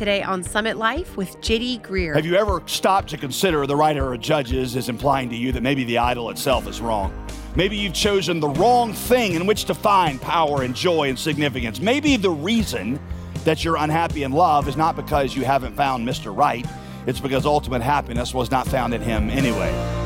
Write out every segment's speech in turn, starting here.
today on Summit Life with JD Greear. Have you ever stopped to consider the writer of Judges is implying to you that maybe the idol itself is wrong? Maybe you've chosen the wrong thing in which to find power and joy and significance. Maybe the reason that you're unhappy in love is not because you haven't found Mr. Right, it's because ultimate happiness was not found in him anyway.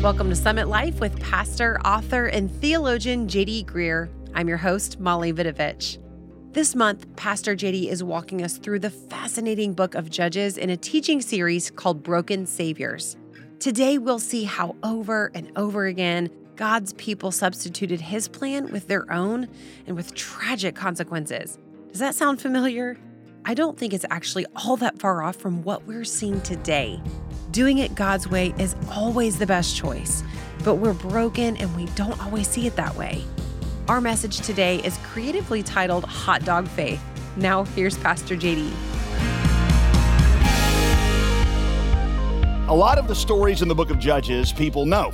Welcome to Summit Life with pastor, author, and theologian JD Greear. I'm your host, Molly Vidovich. This month, Pastor JD is walking us through the fascinating book of Judges in a teaching series called Broken Saviors. Today, we'll see how over and over again God's people substituted his plan with their own and with tragic consequences. Does that sound familiar? I don't think it's actually all that far off from what we're seeing today. Doing it God's way is always the best choice, but we're broken and we don't always see it that way. Our message today is creatively titled Hot Dog Faith. Now, here's Pastor JD. A lot of the stories in the book of Judges people know.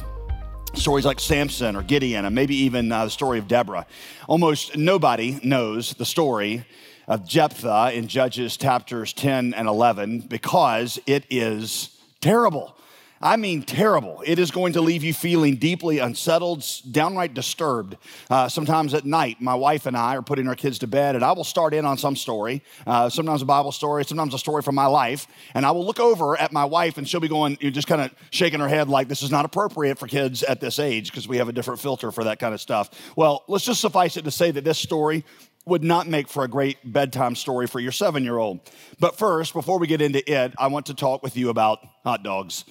Stories like Samson or Gideon, and maybe even uh, the story of Deborah. Almost nobody knows the story of Jephthah in Judges chapters 10 and 11 because it is terrible. I mean, terrible. It is going to leave you feeling deeply unsettled, downright disturbed. Uh, sometimes at night, my wife and I are putting our kids to bed, and I will start in on some story, uh, sometimes a Bible story, sometimes a story from my life, and I will look over at my wife, and she'll be going, you just kind of shaking her head like this is not appropriate for kids at this age because we have a different filter for that kind of stuff. Well, let's just suffice it to say that this story would not make for a great bedtime story for your seven year old. But first, before we get into it, I want to talk with you about hot dogs.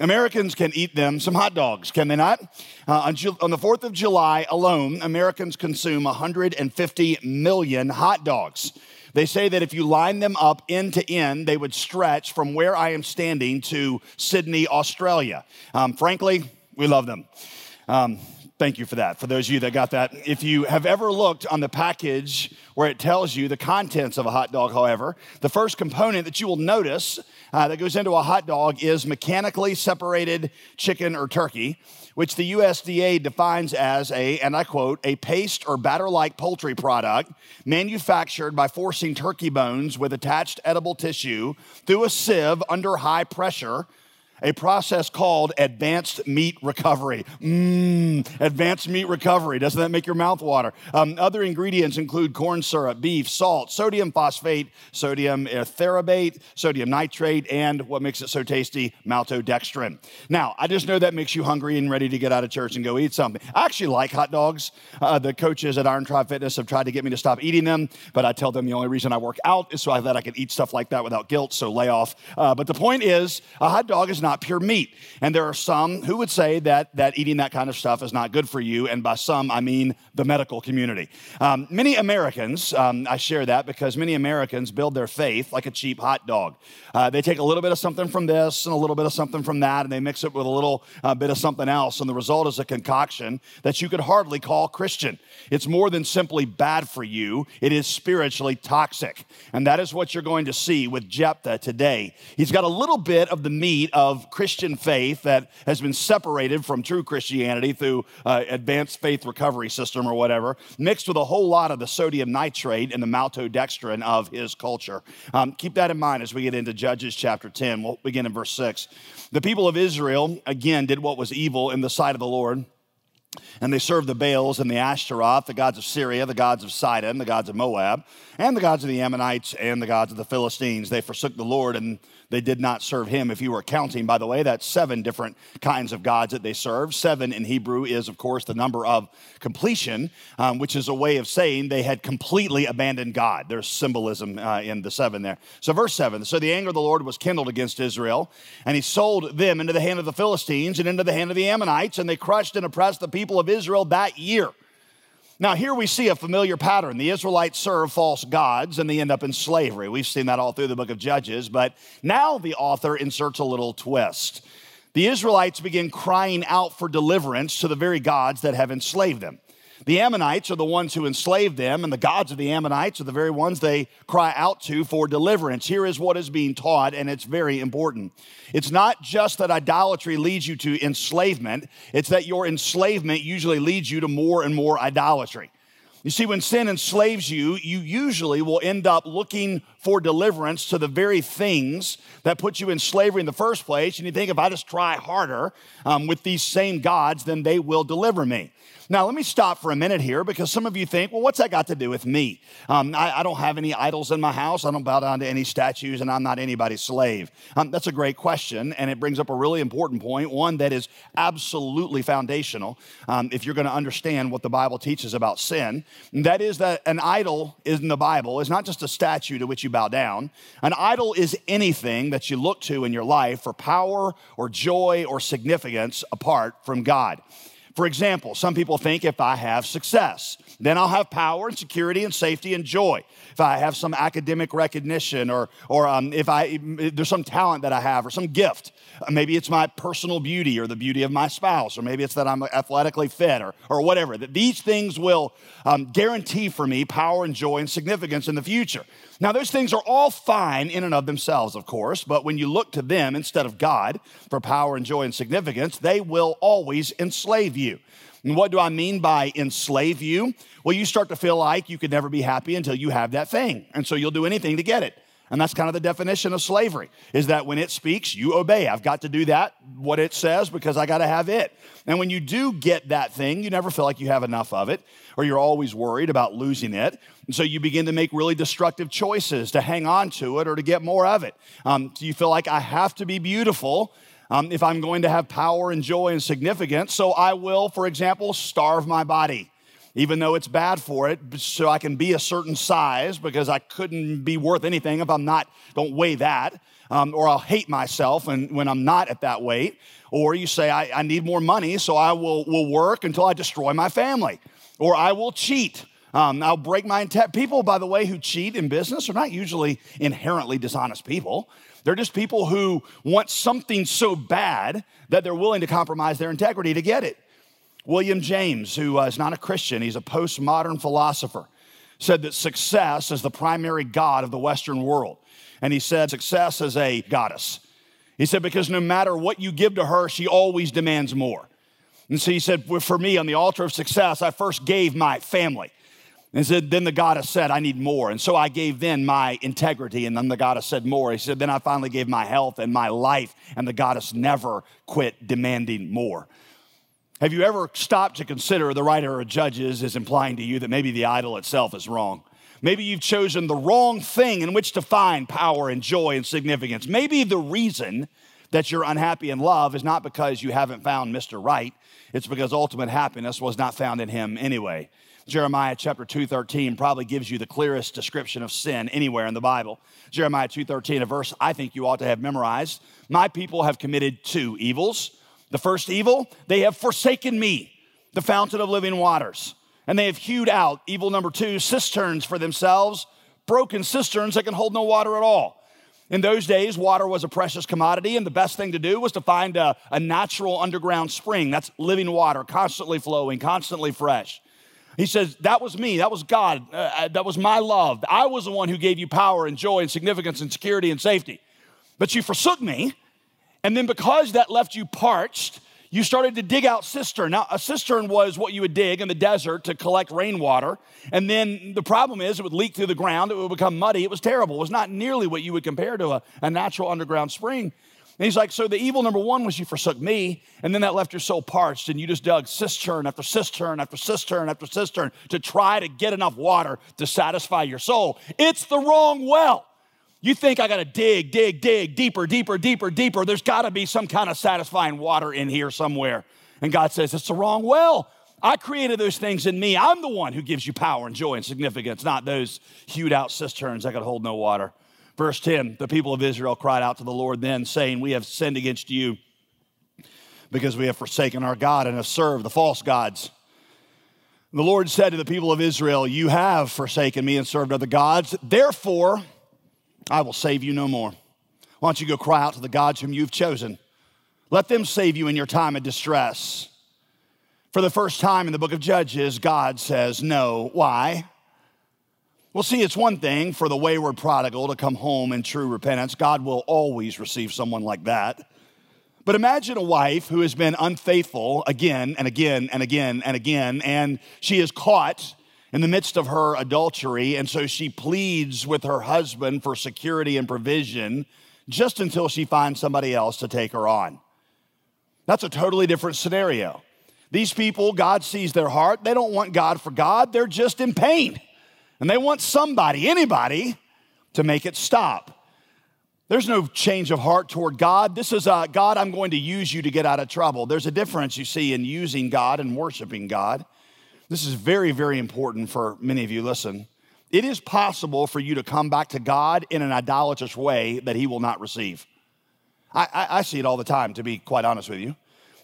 Americans can eat them some hot dogs, can they not? Uh, on, Ju- on the 4th of July alone, Americans consume 150 million hot dogs. They say that if you line them up end to end, they would stretch from where I am standing to Sydney, Australia. Um, frankly, we love them. Um, Thank you for that. For those of you that got that. If you have ever looked on the package where it tells you the contents of a hot dog, however, the first component that you will notice uh, that goes into a hot dog is mechanically separated chicken or turkey, which the USDA defines as a, and I quote, a paste or batter like poultry product manufactured by forcing turkey bones with attached edible tissue through a sieve under high pressure a process called advanced meat recovery. Mmm, advanced meat recovery. Doesn't that make your mouth water? Um, other ingredients include corn syrup, beef, salt, sodium phosphate, sodium erythorbate, sodium nitrate, and what makes it so tasty, maltodextrin. Now, I just know that makes you hungry and ready to get out of church and go eat something. I actually like hot dogs. Uh, the coaches at Iron Tribe Fitness have tried to get me to stop eating them, but I tell them the only reason I work out is so that I can eat stuff like that without guilt, so lay off. Uh, but the point is, a hot dog is not not pure meat. And there are some who would say that, that eating that kind of stuff is not good for you. And by some, I mean the medical community. Um, many Americans, um, I share that because many Americans build their faith like a cheap hot dog. Uh, they take a little bit of something from this and a little bit of something from that, and they mix it with a little uh, bit of something else. And the result is a concoction that you could hardly call Christian. It's more than simply bad for you, it is spiritually toxic. And that is what you're going to see with Jephthah today. He's got a little bit of the meat of Christian faith that has been separated from true Christianity through uh, advanced faith recovery system or whatever, mixed with a whole lot of the sodium nitrate and the maltodextrin of his culture. Um, keep that in mind as we get into Judges chapter 10. We'll begin in verse 6. The people of Israel, again, did what was evil in the sight of the Lord. And they served the Baals and the Ashtaroth, the gods of Syria, the gods of Sidon, the gods of Moab, and the gods of the Ammonites and the gods of the Philistines. They forsook the Lord and they did not serve him. If you were counting, by the way, that's seven different kinds of gods that they served. Seven in Hebrew is, of course, the number of completion, um, which is a way of saying they had completely abandoned God. There's symbolism uh, in the seven there. So, verse seven so the anger of the Lord was kindled against Israel, and he sold them into the hand of the Philistines and into the hand of the Ammonites, and they crushed and oppressed the people of Israel that year. Now, here we see a familiar pattern. The Israelites serve false gods and they end up in slavery. We've seen that all through the book of Judges, but now the author inserts a little twist. The Israelites begin crying out for deliverance to the very gods that have enslaved them. The Ammonites are the ones who enslaved them, and the gods of the Ammonites are the very ones they cry out to for deliverance. Here is what is being taught, and it's very important. It's not just that idolatry leads you to enslavement, it's that your enslavement usually leads you to more and more idolatry. You see, when sin enslaves you, you usually will end up looking for deliverance to the very things that put you in slavery in the first place. And you think, if I just try harder um, with these same gods, then they will deliver me. Now, let me stop for a minute here because some of you think, well, what's that got to do with me? Um, I, I, don't have any idols in my house. I don't bow down to any statues, and I'm not anybody's slave. Um, that's a great question, and it brings up a really important point, one that is absolutely foundational um, if you're going to understand what the Bible teaches about sin. That is that an idol in the Bible is not just a statue to which you bow down. An idol is anything that you look to in your life for power or joy or significance apart from God. For example, some people think if I have success, then I'll have power and security and safety and joy. If I have some academic recognition or, or um, if I, there's some talent that I have or some gift, uh, maybe it's my personal beauty or the beauty of my spouse, or maybe it's that I'm athletically fit or, or whatever, that these things will um, guarantee for me power and joy and significance in the future. Now, those things are all fine in and of themselves, of course, but when you look to them instead of God for power and joy and significance, they will always enslave you. And what do I mean by enslave you? Well, you start to feel like you could never be happy until you have that thing. And so you'll do anything to get it. And that's kind of the definition of slavery is that when it speaks, you obey. I've got to do that, what it says, because I got to have it. And when you do get that thing, you never feel like you have enough of it, or you're always worried about losing it. And so you begin to make really destructive choices to hang on to it or to get more of it. Um, so you feel like I have to be beautiful um, if I'm going to have power and joy and significance. So I will, for example, starve my body even though it's bad for it, so I can be a certain size because I couldn't be worth anything if I'm not, don't weigh that. Um, or I'll hate myself and when I'm not at that weight. Or you say, I, I need more money, so I will, will work until I destroy my family. Or I will cheat. Um, I'll break my intent. People, by the way, who cheat in business are not usually inherently dishonest people. They're just people who want something so bad that they're willing to compromise their integrity to get it. William James, who uh, is not a Christian, he's a postmodern philosopher, said that success is the primary god of the Western world. And he said success is a goddess. He said, because no matter what you give to her, she always demands more. And so he said, for me, on the altar of success, I first gave my family. And said, then the goddess said, I need more. And so I gave then my integrity, and then the goddess said more. He said, then I finally gave my health and my life, and the goddess never quit demanding more. Have you ever stopped to consider the writer of Judges is implying to you that maybe the idol itself is wrong? Maybe you've chosen the wrong thing in which to find power and joy and significance. Maybe the reason that you're unhappy in love is not because you haven't found Mr. Right, it's because ultimate happiness was not found in him anyway. Jeremiah chapter 2:13 probably gives you the clearest description of sin anywhere in the Bible. Jeremiah 2:13, a verse I think you ought to have memorized. My people have committed two evils. The first evil, they have forsaken me, the fountain of living waters. And they have hewed out, evil number two, cisterns for themselves, broken cisterns that can hold no water at all. In those days, water was a precious commodity, and the best thing to do was to find a, a natural underground spring. That's living water, constantly flowing, constantly fresh. He says, That was me. That was God. Uh, uh that was my love. I was the one who gave you power and joy and significance and security and safety. But you forsook me and then because that left you parched, you started to dig out cistern. Now, a cistern was what you would dig in the desert to collect rainwater. And then the problem is it would leak through the ground, it would become muddy. It was terrible. It was not nearly what you would compare to a, a natural underground spring. And he's like, So the evil number one was you forsook me, and then that left your soul parched, and you just dug cistern after cistern after cistern after cistern to try to get enough water to satisfy your soul. It's the wrong well. You think I got to dig, dig, dig, deeper, deeper, deeper, deeper. There's got to be some kind of satisfying water in here somewhere. And God says, It's the wrong well. I created those things in me. I'm the one who gives you power and joy and significance, not those hewed out cisterns that could hold no water. Verse 10 The people of Israel cried out to the Lord then, saying, We have sinned against you because we have forsaken our God and have served the false gods. The Lord said to the people of Israel, You have forsaken me and served other gods. Therefore, I will save you no more. Why don't you go cry out to the gods whom you've chosen? Let them save you in your time of distress. For the first time in the book of Judges, God says no. Why? Well, see, it's one thing for the wayward prodigal to come home in true repentance. God will always receive someone like that. But imagine a wife who has been unfaithful again and again and again and again, and she is caught in the midst of her adultery, and so she pleads with her husband for security and provision just until she finds somebody else to take her on. That's a totally different scenario. These people, God sees their heart. They don't want God for God, they're just in pain. And they want somebody, anybody, to make it stop. There's no change of heart toward God. This is a God, I'm going to use you to get out of trouble. There's a difference you see in using God and worshiping God. This is very, very important for many of you. Listen, it is possible for you to come back to God in an idolatrous way that He will not receive. I, I, I see it all the time, to be quite honest with you.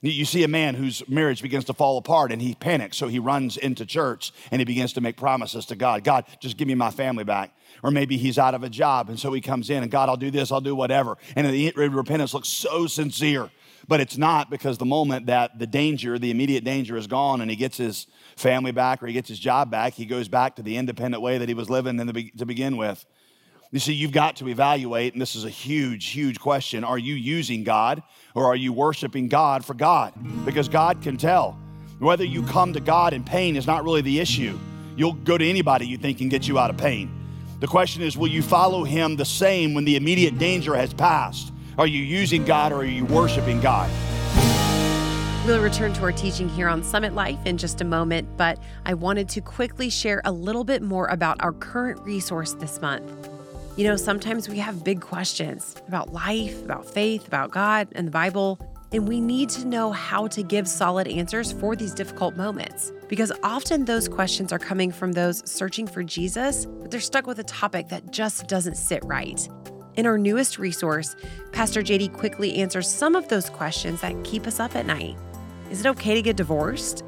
You see a man whose marriage begins to fall apart and he panics, so he runs into church and he begins to make promises to God God, just give me my family back. Or maybe he's out of a job and so he comes in and God, I'll do this, I'll do whatever. And the repentance looks so sincere, but it's not because the moment that the danger, the immediate danger is gone and he gets his family back or he gets his job back, he goes back to the independent way that he was living the, to begin with. You see, you've got to evaluate, and this is a huge, huge question. Are you using God or are you worshiping God for God? Because God can tell. Whether you come to God in pain is not really the issue. You'll go to anybody you think can get you out of pain. The question is, will you follow Him the same when the immediate danger has passed? Are you using God or are you worshiping God? We'll return to our teaching here on Summit Life in just a moment, but I wanted to quickly share a little bit more about our current resource this month. You know, sometimes we have big questions about life, about faith, about God and the Bible, and we need to know how to give solid answers for these difficult moments. Because often those questions are coming from those searching for Jesus, but they're stuck with a topic that just doesn't sit right. In our newest resource, Pastor JD quickly answers some of those questions that keep us up at night. Is it okay to get divorced?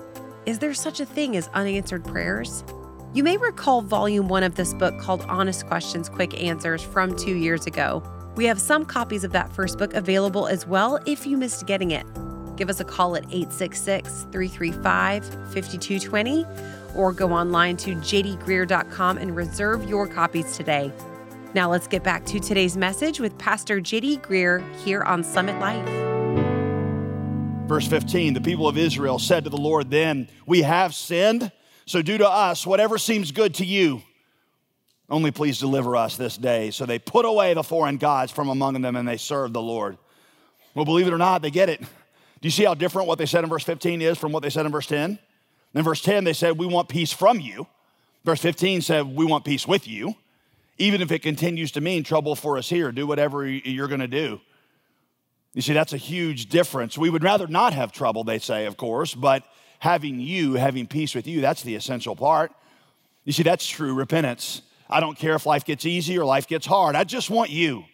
Is there such a thing as unanswered prayers? You may recall volume one of this book called Honest Questions, Quick Answers from two years ago. We have some copies of that first book available as well if you missed getting it. Give us a call at 866 335 5220 or go online to jdgreear.com and reserve your copies today. Now let's get back to today's message with Pastor JD Greear here on Summit Life. Verse 15 The people of Israel said to the Lord, Then we have sinned so do to us whatever seems good to you. Only please deliver us this day. So they put away the foreign gods from among them and they served the Lord. Well, believe it or not, they get it. Do you see how different what they said in verse 15 is from what they said in verse 10? In verse 10, they said, We want peace from you. Verse 15 said, We want peace with you. Even if it continues to mean trouble for us here, do whatever you're going to do. You see, that's a huge difference. We would rather not have trouble, they say, of course, but having you, having peace with you, that's the essential part. You see, that's true repentance. I don't care if life gets easy or life gets hard. I just want you.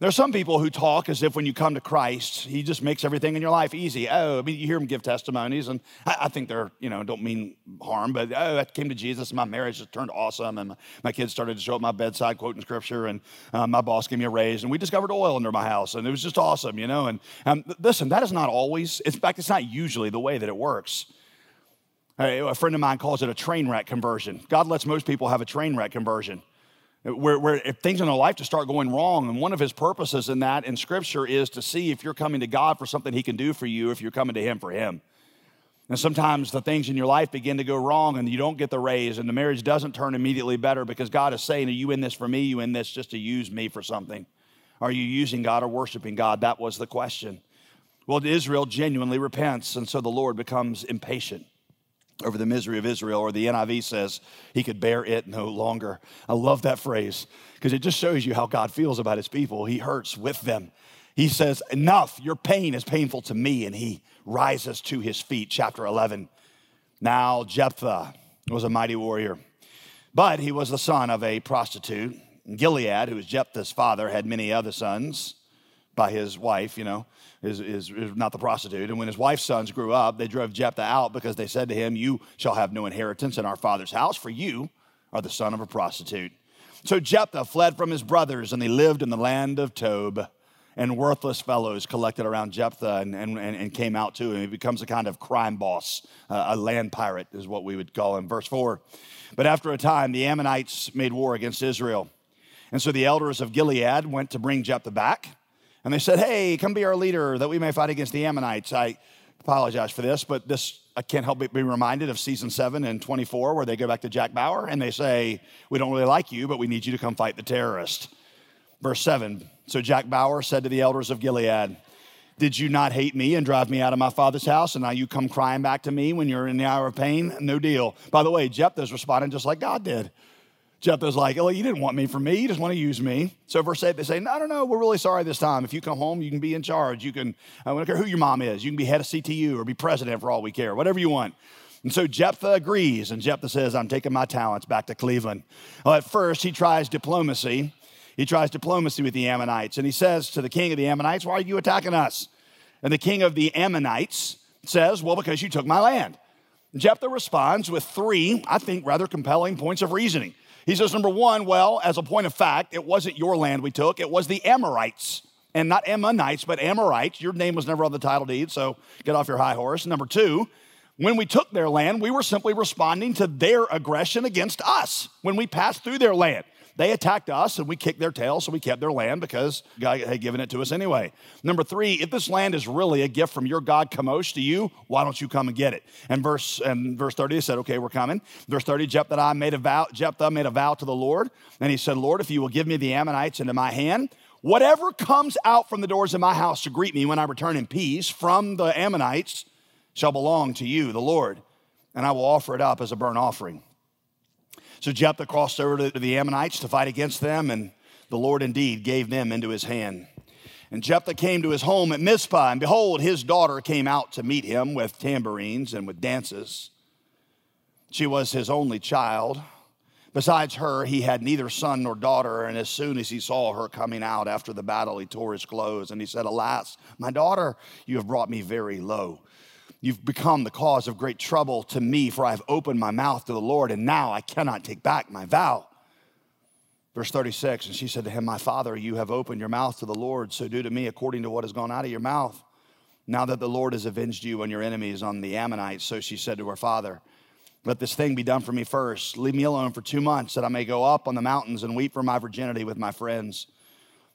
There are some people who talk as if when you come to Christ, He just makes everything in your life easy. Oh, I mean, you hear them give testimonies, and I, I think they're, you know, don't mean harm, but oh, I came to Jesus, and my marriage just turned awesome, and my, my kids started to show up my bedside quoting scripture, and uh, my boss gave me a raise, and we discovered oil under my house, and it was just awesome, you know. And um, listen, that is not always, in fact, it's not usually the way that it works. A friend of mine calls it a train wreck conversion. God lets most people have a train wreck conversion where, where if things in their life to start going wrong, and one of his purposes in that in Scripture is to see if you're coming to God for something He can do for you, if you're coming to Him for Him. And sometimes the things in your life begin to go wrong, and you don't get the raise, and the marriage doesn't turn immediately better because God is saying, Are you in this for me? You in this just to use me for something? Are you using God or worshiping God? That was the question. Well, Israel genuinely repents, and so the Lord becomes impatient over the misery of Israel, or the NIV says he could bear it no longer. I love that phrase because it just shows you how God feels about his people. He hurts with them. He says, Enough, your pain is painful to me. And he rises to his feet. Chapter 11. Now, Jephthah was a mighty warrior, but he was the son of a prostitute. Gilead, who was Jephthah's father, had many other sons by his wife, you know is, is, is, not the prostitute. And when his wife's sons grew up, they drove Jephthah out because they said to him, You shall have no inheritance in our father's house, for you are the son of a prostitute. So Jephthah fled from his brothers, and he lived in the land of Tob. and worthless fellows collected around Jephthah and, and, and came out to him. He becomes a kind of crime boss, uh, a land pirate is what we would call him. Verse 4 But after a time, the Ammonites made war against Israel. And so the elders of Gilead went to bring Jephthah back. And they said, Hey, come be our leader that we may fight against the Ammonites. I apologize for this, but this I can't help but be reminded of season seven and 24, where they go back to Jack Bauer and they say, We don't really like you, but we need you to come fight the terrorist. Verse 7 So Jack Bauer said to the elders of Gilead, Did you not hate me and drive me out of my father's house? And now you come crying back to me when you're in the hour of pain? No deal. By the way, Jephthah's responding just like God did. Jephthah's like, oh, you didn't want me for me. You just want to use me. So verse 8, they say, no, no, no, we're really sorry this time. If you come home, you can be in charge. You can, uh, I don't care who your mom is. You can be head of CTU or be president for all we care, whatever you want. And so Jephthah agrees, and Jephthah says, I'm taking my talents back to Cleveland. Well, at first, he tries diplomacy. He tries diplomacy with the Ammonites, and he says to the king of the Ammonites, Why are you attacking us? And the king of the Ammonites says, Well, because you took my land. Jephthah responds with three, I think, rather compelling points of reasoning. He says, number one, well, as a point of fact, it wasn't your land we took, it was the Amorites. And not Ammonites, but Amorites. Your name was never on the title deed, so get off your high horse. Number two, when we took their land, we were simply responding to their aggression against us when we passed through their land. They attacked us and we kicked their tail, so we kept their land because God had given it to us anyway. Number three, if this land is really a gift from your God Chemosh to you, why don't you come and get it? And verse and verse 30 he said, Okay, we're coming. Verse 30, Jephthah made a vow, Jephthah made a vow to the Lord, and he said, Lord, if you will give me the Ammonites into my hand, whatever comes out from the doors of my house to greet me when I return in peace from the Ammonites shall belong to you, the Lord, and I will offer it up as a burnt offering. So Jephthah crossed over to the Ammonites to fight against them, and the Lord indeed gave them into his hand. And Jephthah came to his home at Mizpah, and behold, his daughter came out to meet him with tambourines and with dances. She was his only child. Besides her, he had neither son nor daughter, and as soon as he saw her coming out after the battle, he tore his clothes, and he said, Alas, my daughter, you have brought me very low. You've become the cause of great trouble to me, for I have opened my mouth to the Lord, and now I cannot take back my vow. Verse 36 And she said to him, My father, you have opened your mouth to the Lord, so do to me according to what has gone out of your mouth. Now that the Lord has avenged you on your enemies, on the Ammonites. So she said to her father, Let this thing be done for me first. Leave me alone for two months, that I may go up on the mountains and weep for my virginity with my friends.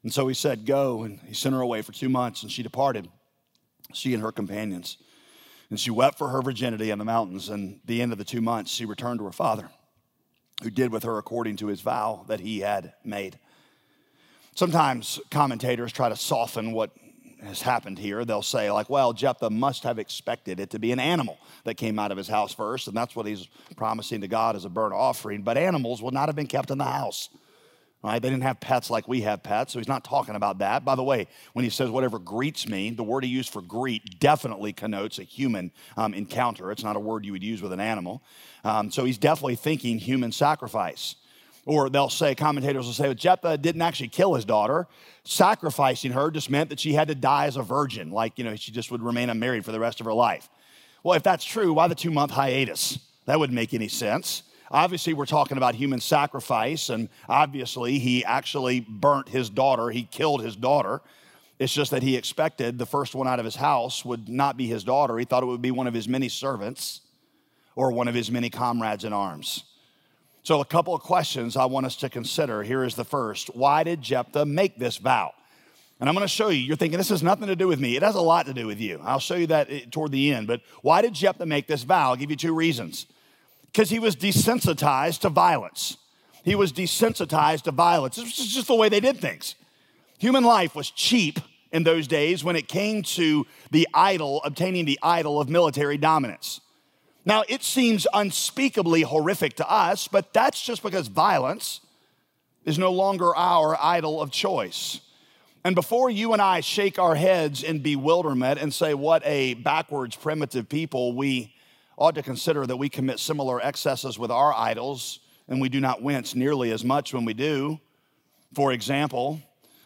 And so he said, Go. And he sent her away for two months, and she departed, she and her companions. And she wept for her virginity in the mountains. And the end of the two months, she returned to her father, who did with her according to his vow that he had made. Sometimes commentators try to soften what has happened here. They'll say, like, well, Jephthah must have expected it to be an animal that came out of his house first, and that's what he's promising to God as a burnt offering. But animals would not have been kept in the house. Right? They didn't have pets like we have pets, so he's not talking about that. By the way, when he says whatever greets me, the word he used for greet definitely connotes a human um, encounter. It's not a word you would use with an animal. Um, so he's definitely thinking human sacrifice. Or they'll say, commentators will say, well, Jephthah didn't actually kill his daughter. Sacrificing her just meant that she had to die as a virgin, like, you know, she just would remain unmarried for the rest of her life. Well, if that's true, why the two month hiatus? That wouldn't make any sense. Obviously, we're talking about human sacrifice, and obviously, he actually burnt his daughter, he killed his daughter. It's just that he expected the first one out of his house would not be his daughter. He thought it would be one of his many servants or one of his many comrades in arms. So, a couple of questions I want us to consider. Here is the first Why did Jephthah make this vow? And I'm going to show you. You're thinking this has nothing to do with me. It has a lot to do with you. I'll show you that eh, toward the end. But why did Jephthah make this vow? I'll give you two reasons because he was desensitized to violence. He was desensitized to violence. This was just the way they did things. Human life was cheap in those days when it came to the idol, obtaining the idol of military dominance. Now, it seems unspeakably horrific to us, but that's just because violence is no longer our idol of choice. And before you and I shake our heads in bewilderment and say, what a backwards, primitive people we ought to consider that we commit similar excesses with our idols and we do not wince nearly as much when we do. For example,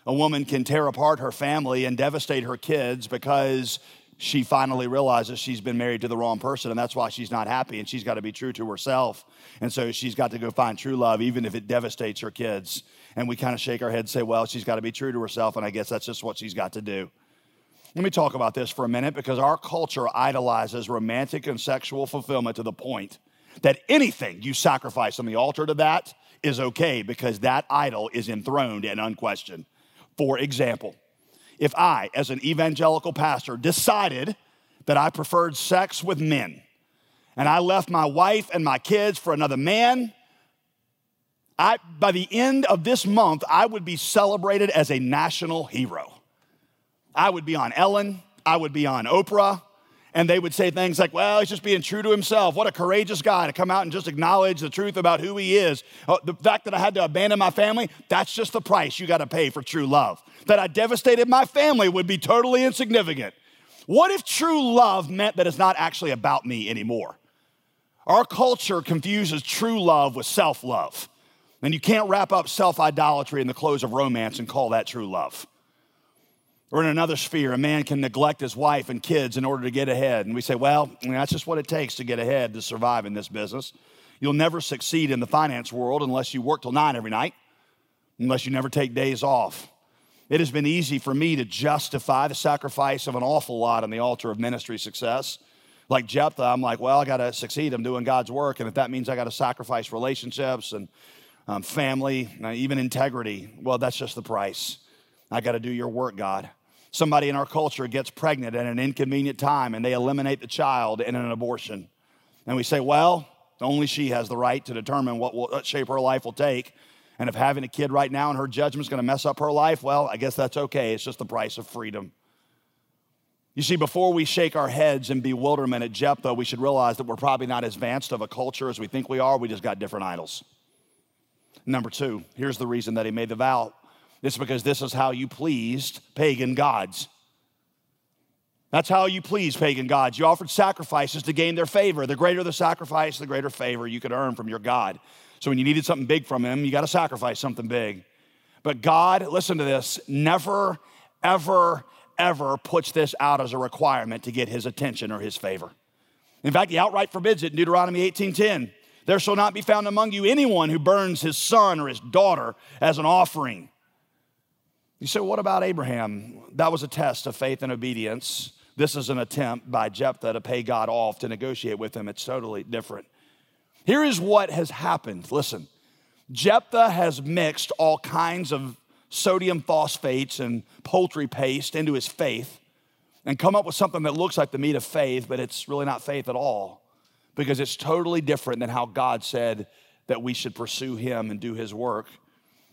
a woman can tear apart her family and devastate her kids because she finally realizes she's been married to the wrong person and that's why she's not happy and she's got to be true to herself. And so she's got to go find true love, even if it devastates her kids. And we kind of shake our head and say, well, she's got to be true to herself. And I guess that's just what she's got to do. Let me talk about this for a minute because our culture idolizes romantic and sexual fulfillment to the point that anything you sacrifice on the altar to that is okay because that idol is enthroned and unquestioned. For example, if I, as an evangelical pastor, decided that I preferred sex with men and I left my wife and my kids for another man, I, by the end of this month, I would be celebrated as a national hero. I would be on Ellen, I would be on Oprah, and they would say things like, well, he's just being true to himself. What a courageous guy to come out and just acknowledge the truth about who he is. Uh, the fact that I had to abandon my family, that's just the price you got to pay for true love. That I devastated my family would be totally insignificant. What if true love meant that it's not actually about me anymore? Our culture confuses true love with self love. And you can't wrap up self idolatry in the clothes of romance and call that true love. Or in another sphere, a man can neglect his wife and kids in order to get ahead. And we say, well, that's just what it takes to get ahead, to survive in this business. You'll never succeed in the finance world unless you work till nine every night, unless you never take days off. It has been easy for me to justify the sacrifice of an awful lot on the altar of ministry success. Like Jephthah, I'm like, well, I got to succeed. I'm doing God's work. And if that means I got to sacrifice relationships and um, family, uh, even integrity, well, that's just the price. I got to do your work, God somebody in our culture gets pregnant at an inconvenient time and they eliminate the child in an abortion. And we say, well, only she has the right to determine what, will, what shape her life will take. And if having a kid right now and her judgment is going to mess up her life, well, I guess that's okay. It's just the price of freedom. You see, before we shake our heads in bewilderment at Jephthah, we should realize that we're probably not as advanced of a culture as we think we are. We just got different idols. Number two, here's the reason that he made the vow it's because this is how you pleased pagan gods. That's how you please pagan gods. You offered sacrifices to gain their favor. The greater the sacrifice, the greater favor you could earn from your God. So when you needed something big from him, you got to sacrifice something big. But God, listen to this, never, ever, ever puts this out as a requirement to get his attention or his favor. In fact, he outright forbids it in Deuteronomy 18:10. There shall not be found among you anyone who burns his son or his daughter as an offering you say, what about Abraham? That was a test of faith and obedience. This is an attempt by Jephthah to pay God off to negotiate with him. It's totally different. Here is what has happened. Listen, Jephthah has mixed all kinds of sodium phosphates and poultry paste into his faith and come up with something that looks like the meat of faith, but it's really not faith at all because it's totally different than how God said that we should pursue him and do his work.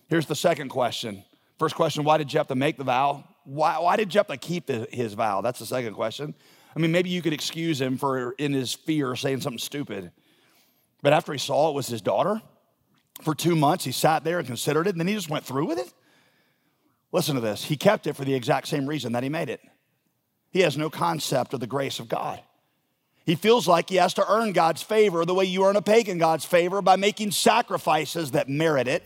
Here's the second question First question, why did Jephthah make the vow? Why, why did Jephthah keep his vow? That's the second question. I mean, maybe you could excuse him for in his fear saying something stupid. But after he saw it was his daughter, for two months he sat there and considered it, and then he just went through with it. Listen to this. He kept it for the exact same reason that he made it. He has no concept of the grace of God. He feels like he has to earn God's favor the way you earn a pagan God's favor by making sacrifices that merit it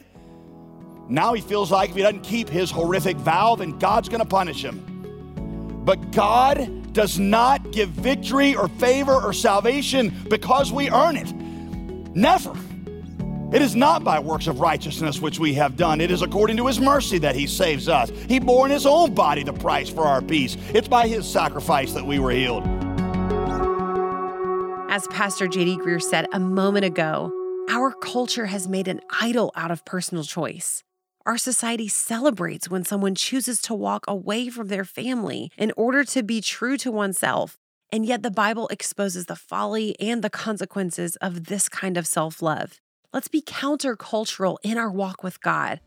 now he feels like if he doesn't keep his horrific vow, then God's going to punish him. But God does not give victory or favor or salvation because we earn it. Never. It is not by works of righteousness which we have done. It is according to his mercy that he saves us. He bore in his own body the price for our peace. It's by his sacrifice that we were healed. As Pastor JD Greear said a moment ago, our culture has made an idol out of personal choice. Our society celebrates when someone chooses to walk away from their family in order to be true to oneself. And yet, the Bible exposes the folly and the consequences of this kind of self love. Let's be countercultural in our walk with God.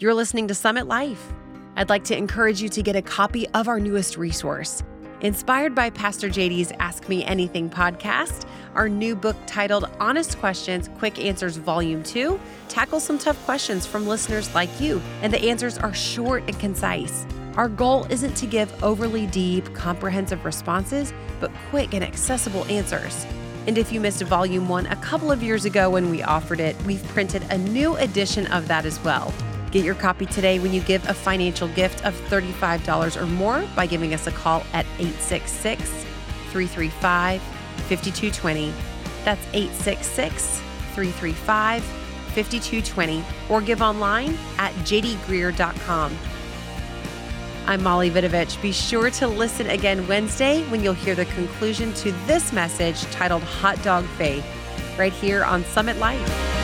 You're listening to Summit Life. I'd like to encourage you to get a copy of our newest resource. Inspired by Pastor JD's Ask Me Anything podcast, our new book titled Honest Questions Quick Answers Volume 2 tackles some tough questions from listeners like you, and the answers are short and concise. Our goal isn't to give overly deep, comprehensive responses, but quick and accessible answers. And if you missed Volume 1 a couple of years ago when we offered it, we've printed a new edition of that as well. Get your copy today when you give a financial gift of $35 or more by giving us a call at 866 335 5220. That's 866 335 5220 or give online at jdgreear.com. I'm Molly Vidovich. Be sure to listen again Wednesday when you'll hear the conclusion to this message titled Hot Dog Faith, right here on Summit Life.